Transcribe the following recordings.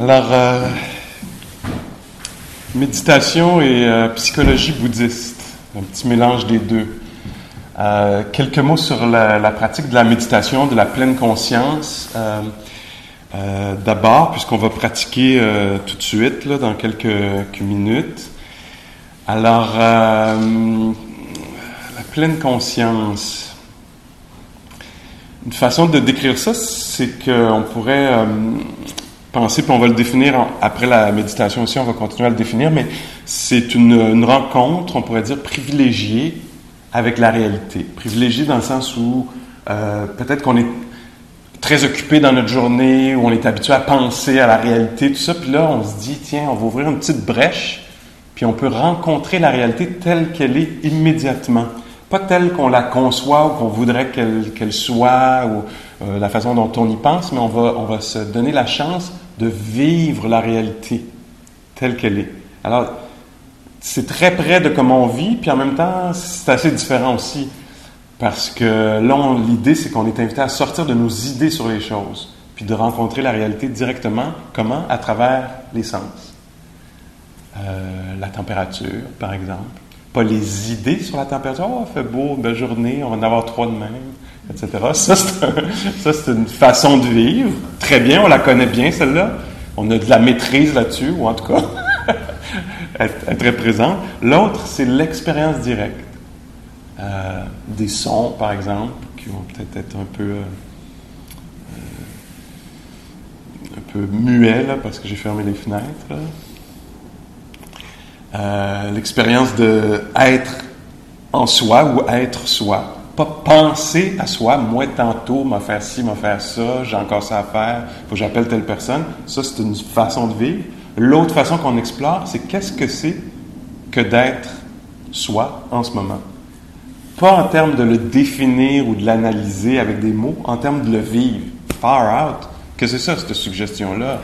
Alors, euh, méditation et euh, psychologie bouddhiste, un petit mélange des deux. Euh, quelques mots sur la, pratique de la méditation, de la pleine conscience. D'abord, puisqu'on va pratiquer tout de suite, là, dans quelques minutes. Alors, la pleine conscience. Une façon de décrire ça, c'est qu'on pourrait penser, puis on va le définir après la méditation aussi, on va continuer à le définir, mais c'est une, rencontre, on pourrait dire, privilégiée avec la réalité. Privilégiée dans le sens où euh, peut-être qu'on est très occupé dans notre journée, où on est habitué à penser à la réalité, tout ça, puis là, on se dit, tiens, on va ouvrir une petite brèche, puis on peut rencontrer la réalité telle qu'elle est immédiatement pas telle qu'on la conçoit ou qu'on voudrait qu'elle soit, ou euh, la façon dont on y pense, mais on va, on va se donner la chance de vivre la réalité telle qu'elle est. Alors, c'est très près de comment on vit, puis en même temps, c'est assez différent aussi. Parce que là, l'idée, c'est qu'on est invité à sortir de nos idées sur les choses, puis de rencontrer la réalité directement. Comment? À travers les sens. Euh, la température, par exemple les idées sur la température. Oh, il fait beau, belle journée, on va en avoir trois de même, etc. Ça, c'est une façon de vivre. Très bien, on la connaît bien, celle-là. On a de la maîtrise là-dessus, ou en tout cas, être, très présent. L'autre, c'est l'expérience directe. Euh, des sons, par exemple, qui vont peut-être être un peu. Euh, un peu muets, là, parce que j'ai fermé les fenêtres. Euh, l'expérience de être en soi ou être soi. Pas penser à soi, moi tantôt, m'a faire ci, m'a faire ça, j'ai encore ça à faire, faut que j'appelle telle personne. Ça, c'est une façon de vivre. L'autre façon qu'on explore, c'est qu'est-ce que c'est que d'être soi en ce moment? Pas en termes de le définir ou de l'analyser avec des mots, en termes de le vivre. Far out. Que c'est ça, cette suggestion-là?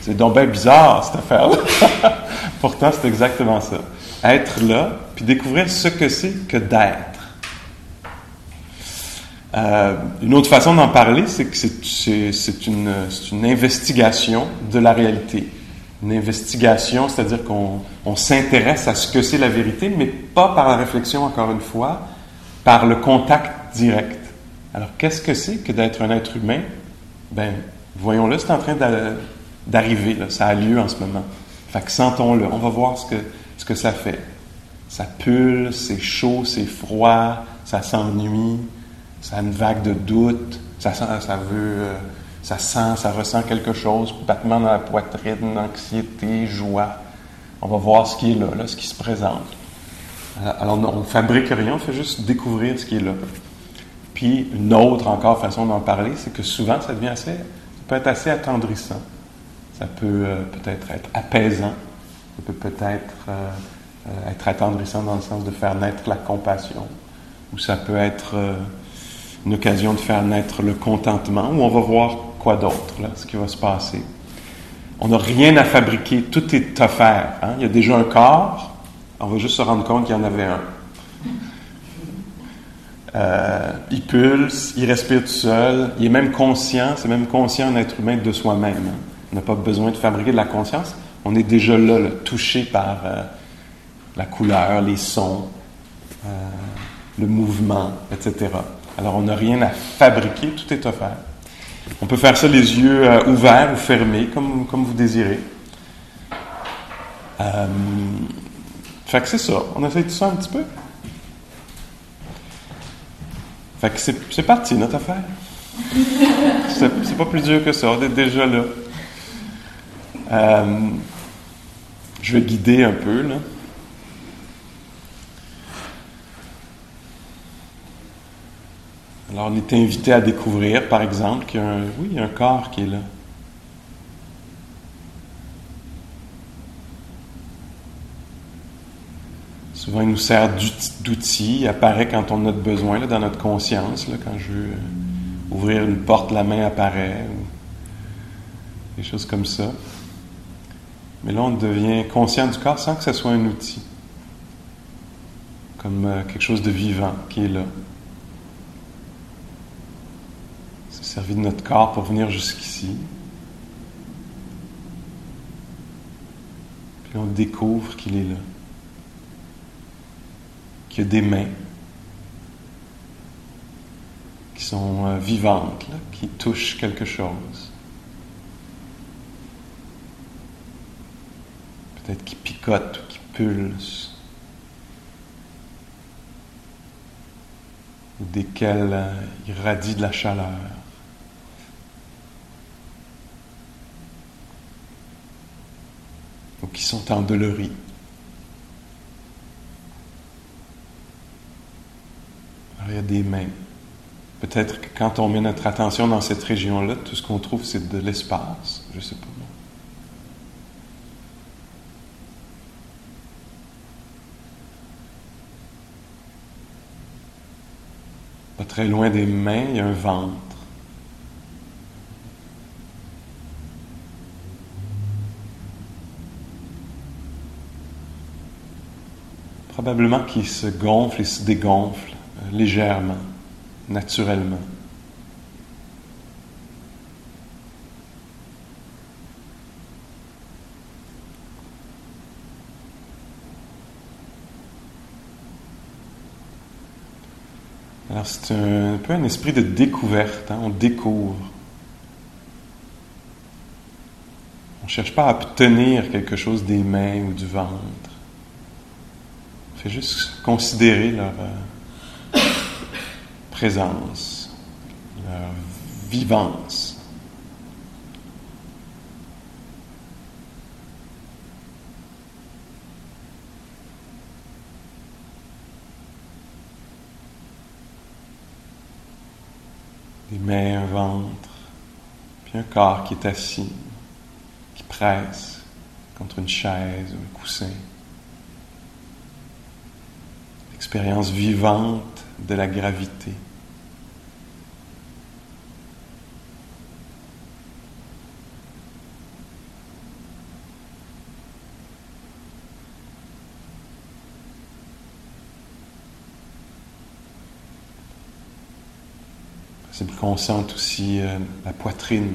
C'est donc bien bizarre, cette affaire-là. Pourtant, c'est exactement ça. Être là, puis découvrir ce que c'est que d'être. Euh, une autre façon d'en parler, c'est que c'est une, investigation de la réalité. Une investigation, c'est-à-dire qu'on s'intéresse à ce que c'est la vérité, mais pas par la réflexion, encore une fois, par le contact direct. Alors, qu'est-ce que c'est que d'être un être humain? Ben, voyons-le, c'est en train d'arriver, ça a lieu en ce moment. Fait que sentons-le. On va voir ce que, ça fait. Ça pulse, c'est chaud, c'est froid, ça s'ennuie, ça a une vague de doute, ça, sent, ça euh, sent, ça ressent quelque chose, battement dans la poitrine, anxiété, joie. On va voir ce qui est là, ce qui se présente. Alors, on ne fabrique rien, on fait juste découvrir ce qui est là. Puis, une autre encore façon d'en parler, c'est que souvent, ça devient assez, ça peut être assez attendrissant. Ça peut euh, peut-être être apaisant, ça peut peut-être euh, euh, être attendrissant dans le sens de faire naître la compassion, ou ça peut être une occasion de faire naître le contentement, ou on va voir quoi d'autre, là, ce qui va se passer. On n'a rien à fabriquer, tout est offert. Hein? Il y a déjà un corps, on va juste se rendre compte qu'il y en avait un. il pulse, il respire tout seul, il est même conscient, c'est même conscient un être humain de soi-même. On n'a pas besoin de fabriquer de la conscience. On est déjà là, touché par euh, la couleur, les sons, euh, le mouvement, etc. Alors on n'a rien à fabriquer, tout est offert. On peut faire ça les yeux euh, ouverts ou fermés, comme, comme vous désirez. fait que c'est ça. On essaie tout ça un petit peu. Fait que c'est parti, notre affaire. c'est pas plus dur que ça. On est déjà là. Euh, je vais guider un peu. Là. Alors, on est invité à découvrir, par exemple, qu'il y a un, oui, un corps qui est là. Souvent, il nous sert d'outil, il apparaît quand on a besoin, là, dans notre conscience, quand je veux euh, ouvrir une porte, la main apparaît, ou des choses comme ça. Mais là, on devient conscient du corps sans que ce soit un outil, comme euh, quelque chose de vivant qui est là. C'est servi de notre corps pour venir jusqu'ici. Puis on découvre qu'il est là qu'il y a des mains qui sont euh, vivantes, qui touchent quelque chose. Peut-être qui picotent ou qui pulsent. Ou desquelles euh, irradie de la chaleur. Ou qui sont endoloris. il y a des mains. Peut-être que quand on met notre attention dans cette région-là, tout ce qu'on trouve, c'est de l'espace. Je ne sais pas. Pas très loin des mains, il y a un ventre. Probablement qu'il se gonfle et se dégonfle légèrement, naturellement. Alors c'est un, peu un esprit de découverte, hein. on découvre. On ne cherche pas à obtenir quelque chose des mains ou du ventre. On fait juste considérer leur, euh, présence, leur vivance. Des mains, un ventre, puis un corps qui est assis, qui presse contre une chaise ou un coussin. Expérience vivante de la gravité. Qu'on sente aussi euh, la poitrine.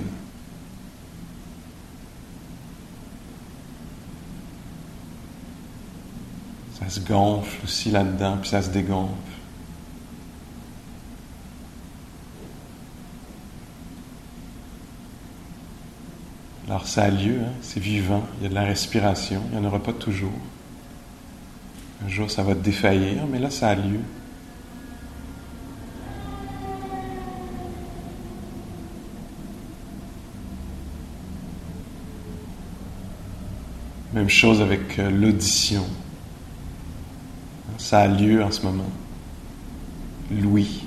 Ça se gonfle aussi là-dedans, puis ça se dégonfle. Alors ça a lieu, hein, c'est vivant, il y a de la respiration, il n'y en aura pas toujours. Un jour ça va défaillir, mais là ça a lieu. Même chose avec euh, l'audition. Ça a lieu en ce moment. Louis.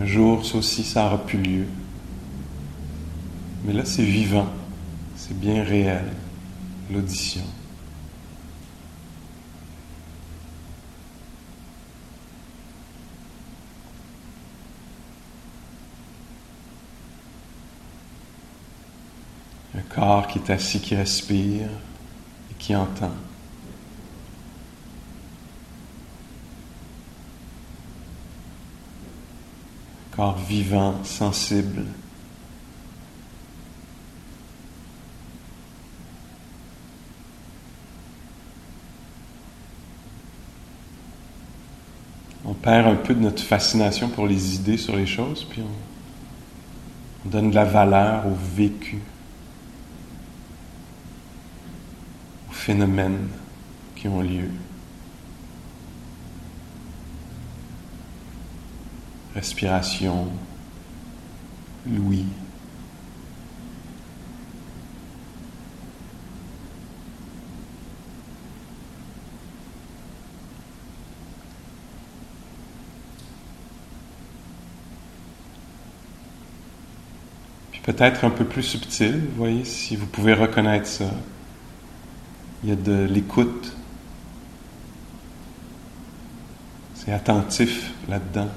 Un jour, ça aussi, ça aura plus lieu. Mais là, c'est vivant, c'est bien réel, l'audition. Un corps qui est assis, qui respire et qui entend. corps vivant, sensible. On perd un peu de notre fascination pour les idées sur les choses, puis on, donne de la valeur au vécu, phénomènes qui ont lieu. respiration, l'ouïe. Puis peut-être un peu plus subtil, voyez, si vous pouvez reconnaître ça. Il y a de l'écoute. C'est attentif là-dedans.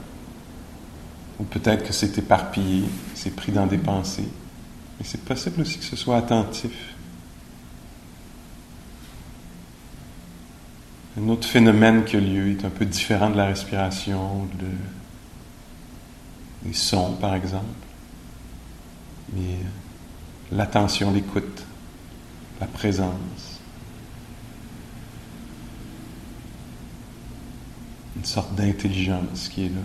Ou peut-être que c'est éparpillé, c'est pris dans des pensées. Mais c'est possible aussi que ce soit attentif. Un autre phénomène qui a lieu est un peu différent de la respiration, de, des sons par exemple. Mais l'attention, l'écoute, la présence. Une sorte d'intelligence qui est là.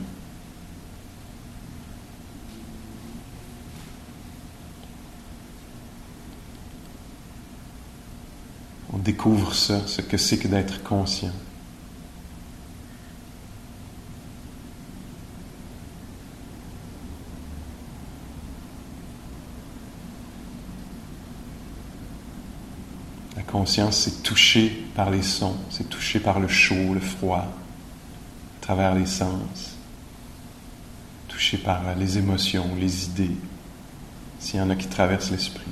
On découvre ça, ce que c'est que d'être conscient. La conscience, c'est touché par les sons, c'est touché par le chaud, le froid, travers les sens, touché par les émotions, les idées, s'il y en a qui traversent l'esprit.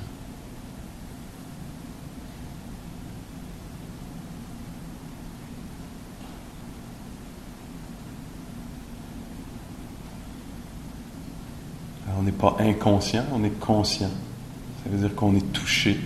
on n'est pas inconscient, on est conscient. Ça veut dire qu'on est touché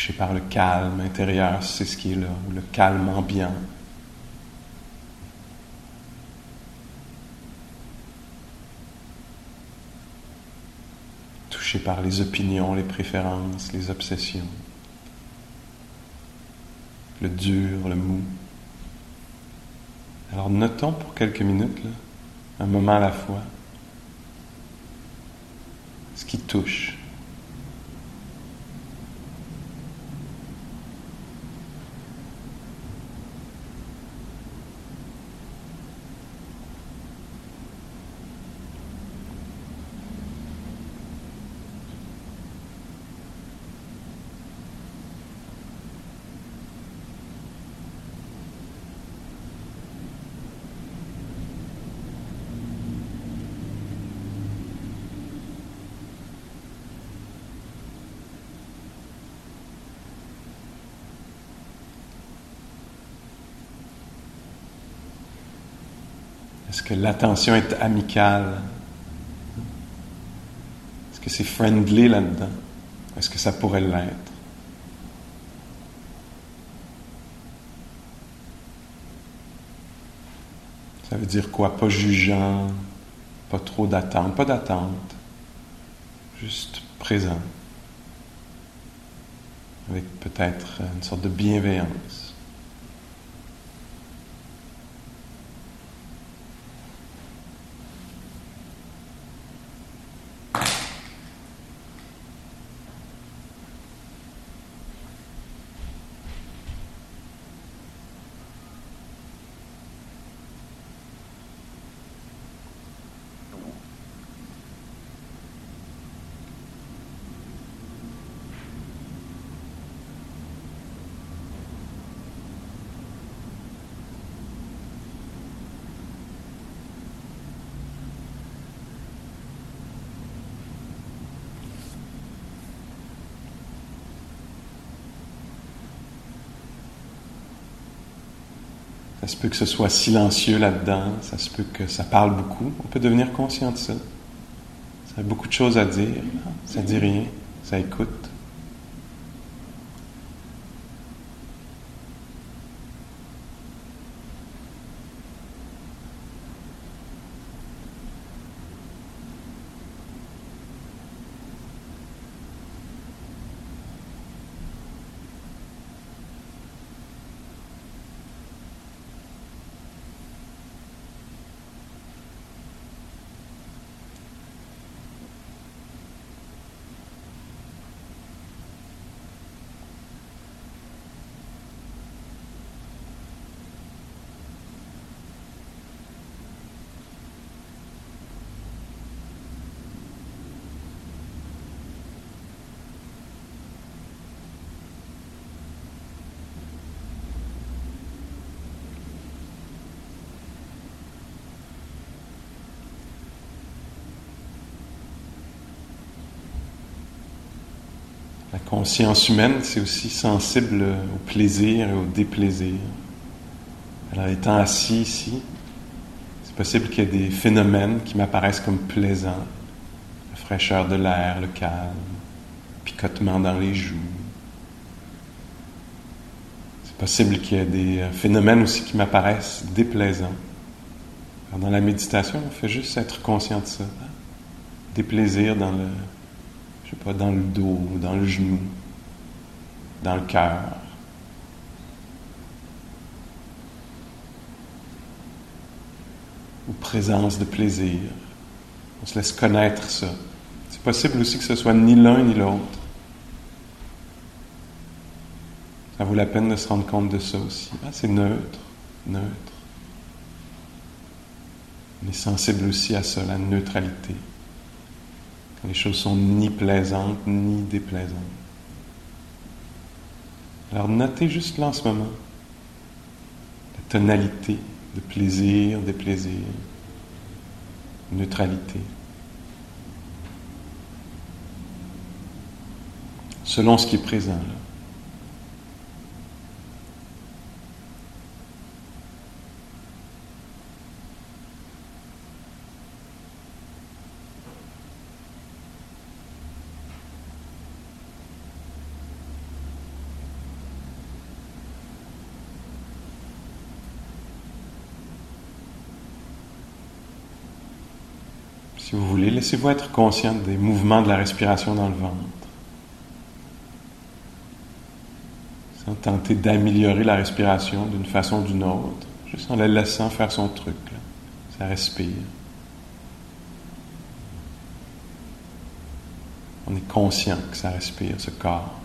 touché par le calme intérieur, c'est ce qui est là, le calme ambiant. Touché par les opinions, les préférences, les obsessions, le dur, le mou. Alors notons pour quelques minutes, un moment à la fois, ce qui touche. Est-ce que l'attention est amicale? Est-ce que c'est friendly là-dedans? Est-ce que ça pourrait l'être? Ça veut dire quoi? Pas jugeant, pas trop d'attente, pas d'attente, juste présent, avec peut-être une sorte de bienveillance. Ça se peut que ce soit silencieux là-dedans, ça se peut que ça parle beaucoup. On peut devenir conscient de ça. Ça a beaucoup de choses à dire. Ça dit rien, ça écoute. Conscience humaine, c'est aussi sensible au plaisir et au déplaisir. Alors, étant assis ici, c'est possible qu'il y ait des phénomènes qui m'apparaissent comme plaisants. La fraîcheur de l'air, le calme, le picotement dans les joues. C'est possible qu'il y ait des phénomènes aussi qui m'apparaissent déplaisants. Alors, dans la méditation, on fait juste être conscient de ça. Des plaisirs dans le, je sais pas, dans le dos, dans le genou, dans le cœur. Ou présence de plaisir. On se laisse connaître ça. C'est possible aussi que ce soit ni l'un ni l'autre. Ça vaut la peine de se rendre compte de ça aussi. Ah, c'est neutre, neutre. On est sensible aussi à ça, la neutralité. Les choses sont ni plaisantes ni déplaisantes. Alors notez juste là en ce moment la tonalité de plaisir, déplaisir, neutralité. Selon ce qui est présent là. Si vous voulez, laissez-vous être conscient des mouvements de la respiration dans le ventre. Sans tenter d'améliorer la respiration d'une façon ou d'une autre, juste en la laissant faire son truc. Ça respire. On est conscient que ça respire, ce corps.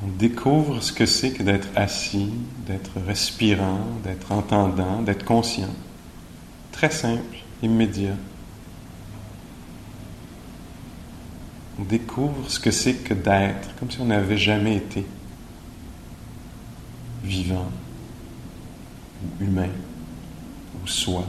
On découvre ce que c'est que d'être assis, d'être respirant, d'être entendant, d'être conscient. Très simple, immédiat. On découvre ce que c'est que d'être, comme si on n'avait jamais été vivant, ou humain, ou soi.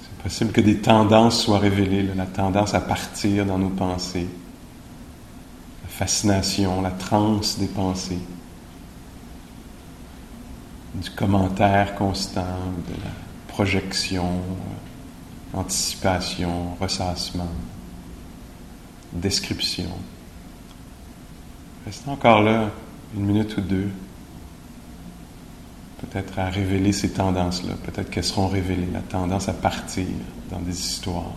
C'est possible que des tendances soient révélées, la tendance à partir dans nos pensées, la fascination, la transe des pensées, du commentaire constant, de la projection, anticipation, ressassement. description. Restez encore là une minute ou deux, peut-être à révéler ces tendances-là, peut-être qu'elles seront révélées, la tendance à partir dans des histoires.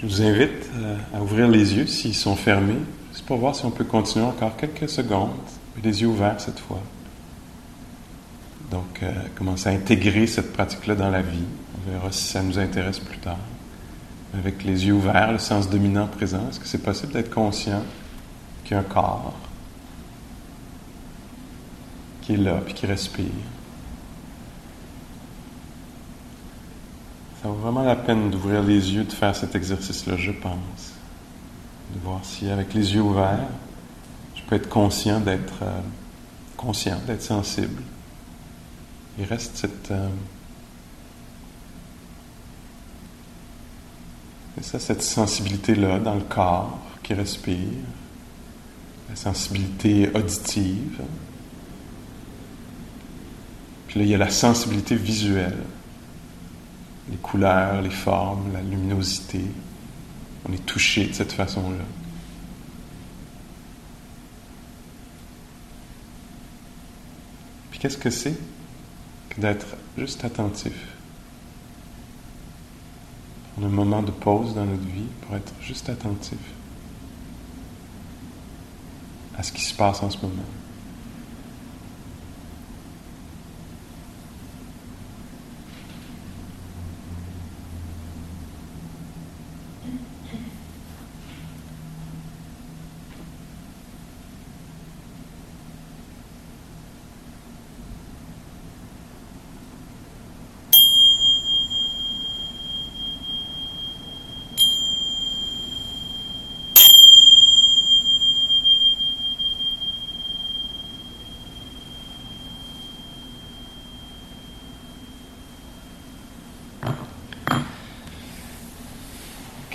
Je vous invite euh, à ouvrir les yeux s'ils sont fermés, juste pour voir si on peut continuer encore quelques secondes, les yeux ouverts cette fois. Donc, euh, commencer à intégrer cette pratique-là dans la vie. On verra si ça nous intéresse plus tard. Avec les yeux ouverts, le sens dominant présent, est-ce que c'est possible d'être conscient qu'il y a un corps qui est là, puis qui respire? Vaut vraiment la peine d'ouvrir les yeux, de faire cet exercice-là, je pense. De voir si, avec les yeux ouverts, je peux être conscient d'être euh, conscient, d'être sensible. Il reste cette. Euh, ça, cette sensibilité-là dans le corps qui respire, la sensibilité auditive. Puis là, il y a la sensibilité visuelle les couleurs, les formes, la luminosité. On est touché de cette façon-là. Puis qu'est-ce que c'est que d'être juste attentif? Prendre un moment de pause dans notre vie pour être juste attentif à ce qui se passe en ce moment.